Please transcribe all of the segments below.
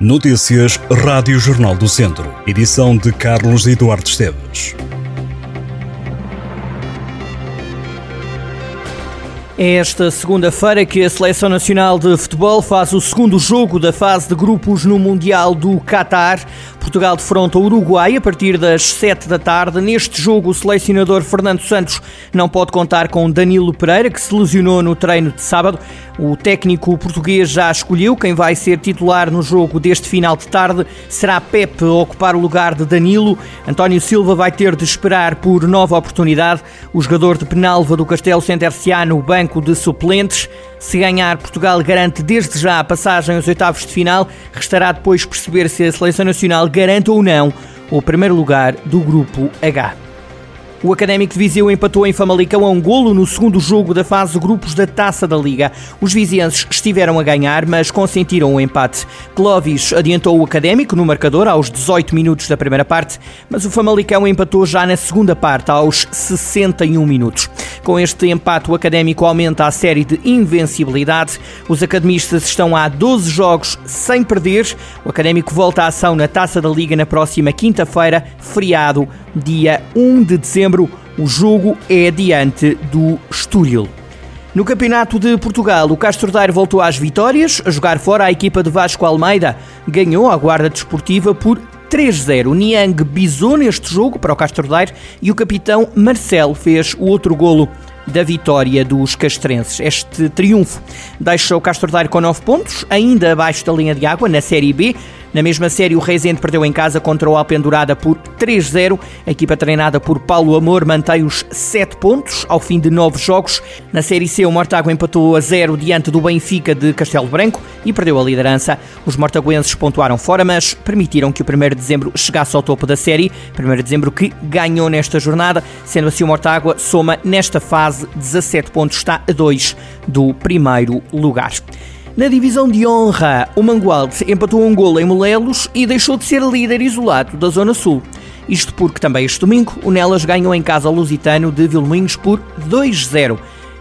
Notícias Rádio Jornal do Centro. Edição de Carlos Eduardo Esteves. É esta segunda-feira que a Seleção Nacional de Futebol faz o segundo jogo da fase de grupos no Mundial do Qatar. Portugal defronta o Uruguai a partir das 7 da tarde. Neste jogo, o selecionador Fernando Santos não pode contar com Danilo Pereira, que se lesionou no treino de sábado. O técnico português já escolheu quem vai ser titular no jogo deste final de tarde. Será Pepe a ocupar o lugar de Danilo. António Silva vai ter de esperar por nova oportunidade. O jogador de Penalva do Castelo Senterciá no banco de suplentes. Se ganhar, Portugal garante desde já a passagem aos oitavos de final. Restará depois perceber se a seleção nacional garante ou não o primeiro lugar do grupo H. O Académico de Viseu empatou em Famalicão a um golo no segundo jogo da fase de grupos da Taça da Liga. Os vizienses estiveram a ganhar, mas consentiram o empate. Clovis adiantou o Académico no marcador aos 18 minutos da primeira parte, mas o Famalicão empatou já na segunda parte, aos 61 minutos. Com este empate, o Académico aumenta a série de invencibilidade. Os academistas estão há 12 jogos sem perder. O Académico volta à ação na Taça da Liga na próxima quinta-feira, feriado dia 1 de dezembro. O jogo é diante do Estoril. No Campeonato de Portugal, o Castro Daire voltou às vitórias. A jogar fora, a equipa de Vasco Almeida ganhou a guarda desportiva por 3-0. Niang bisou neste jogo para o Castro Daire e o capitão Marcelo fez o outro golo da vitória dos castrenses. Este triunfo deixa o Castro Daire com 9 pontos, ainda abaixo da linha de água na Série B. Na mesma série, o Reisende perdeu em casa contra o Alpendurada por 3-0. A equipa treinada por Paulo Amor mantém os 7 pontos ao fim de 9 jogos. Na Série C, o Mortágua empatou a 0 diante do Benfica de Castelo Branco e perdeu a liderança. Os mortaguenses pontuaram fora, mas permitiram que o 1 de dezembro chegasse ao topo da série. 1 de dezembro que ganhou nesta jornada, sendo assim o Mortágua soma nesta fase 17 pontos, está a 2 do primeiro lugar. Na divisão de honra, o Mangualde empatou um golo em Molelos e deixou de ser líder isolado da Zona Sul. Isto porque também este domingo o Nelas ganhou em casa ao Lusitano de Vilmoinhos por 2-0.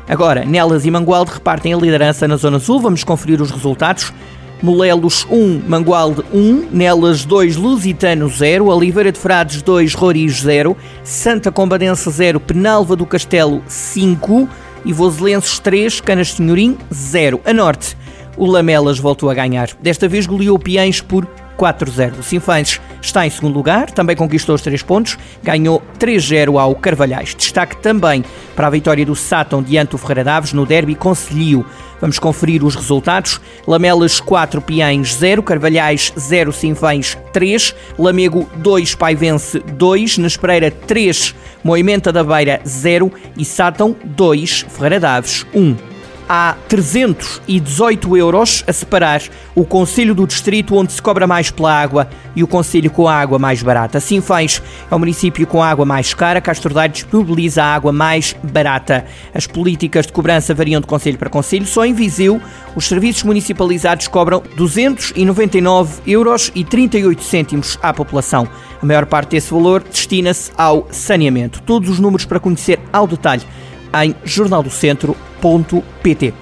Agora, Nelas e Mangualde repartem a liderança na Zona Sul. Vamos conferir os resultados. Molelos 1, Mangualde 1, Nelas 2, Lusitano 0, Oliveira de Frades 2, Roriz 0, Santa Combadense 0, Penalva do Castelo 5 e Voselenses 3, Canas Senhorim 0. A norte, o Lamelas voltou a ganhar. Desta vez goleou Piens por 4-0. O Sinfãs está em segundo lugar, também conquistou os 3 pontos, ganhou 3-0 ao Carvalhais. Destaque também para a vitória do Sátão diante do Ferreira Daves no derby Conselhio. Vamos conferir os resultados. Lamelas 4, Piães 0, Carvalhais 0, Sinfãs 3, Lamego 2, Paivense 2, Nespereira 3, Moimenta da Beira 0 e Sátão 2, Ferreira Daves 1 há 318 euros a separar o Conselho do Distrito onde se cobra mais pela água e o Conselho com a água mais barata. Assim faz é o município com a água mais cara, Castro Daire disponibiliza a água mais barata. As políticas de cobrança variam de Conselho para Conselho. Só em Viseu, os serviços municipalizados cobram 299 euros e 38 cêntimos à população. A maior parte desse valor destina-se ao saneamento. Todos os números para conhecer ao detalhe em jornaldocentro.pt.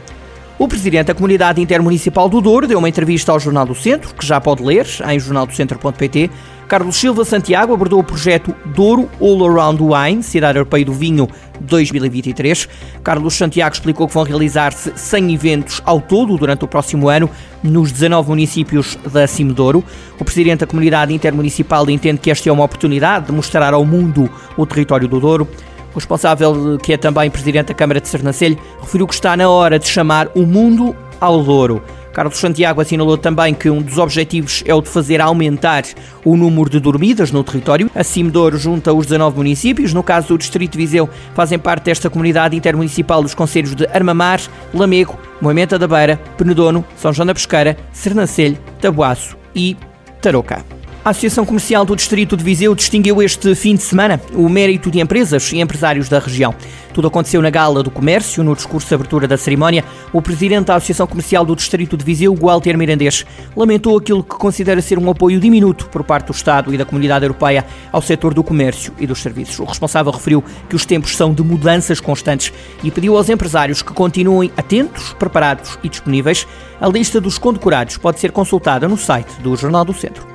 O presidente da Comunidade Intermunicipal do Douro deu uma entrevista ao Jornal do Centro, que já pode ler em jornaldocentro.pt. Carlos Silva Santiago abordou o projeto Douro All Around Wine, Cidade Europeia do Vinho 2023. Carlos Santiago explicou que vão realizar-se 100 eventos ao todo durante o próximo ano nos 19 municípios da Cimedouro. O presidente da Comunidade Intermunicipal entende que esta é uma oportunidade de mostrar ao mundo o território do Douro. O responsável, que é também presidente da Câmara de Sernancelho, referiu que está na hora de chamar o mundo ao Douro. Carlos Santiago assinalou também que um dos objetivos é o de fazer aumentar o número de dormidas no território. A Cimedouro junta os 19 municípios. No caso do Distrito de Viseu, fazem parte desta comunidade intermunicipal os conselhos de Armamar, Lamego, Moimenta da Beira, Penedono, São João da Pesqueira, Sernancelho, Tabuaço e Tarouca. A Associação Comercial do Distrito de Viseu distinguiu este fim de semana o mérito de empresas e empresários da região. Tudo aconteceu na Gala do Comércio, no discurso de abertura da cerimónia. O presidente da Associação Comercial do Distrito de Viseu, Walter Mirandês, lamentou aquilo que considera ser um apoio diminuto por parte do Estado e da comunidade europeia ao setor do comércio e dos serviços. O responsável referiu que os tempos são de mudanças constantes e pediu aos empresários que continuem atentos, preparados e disponíveis. A lista dos condecorados pode ser consultada no site do Jornal do Centro.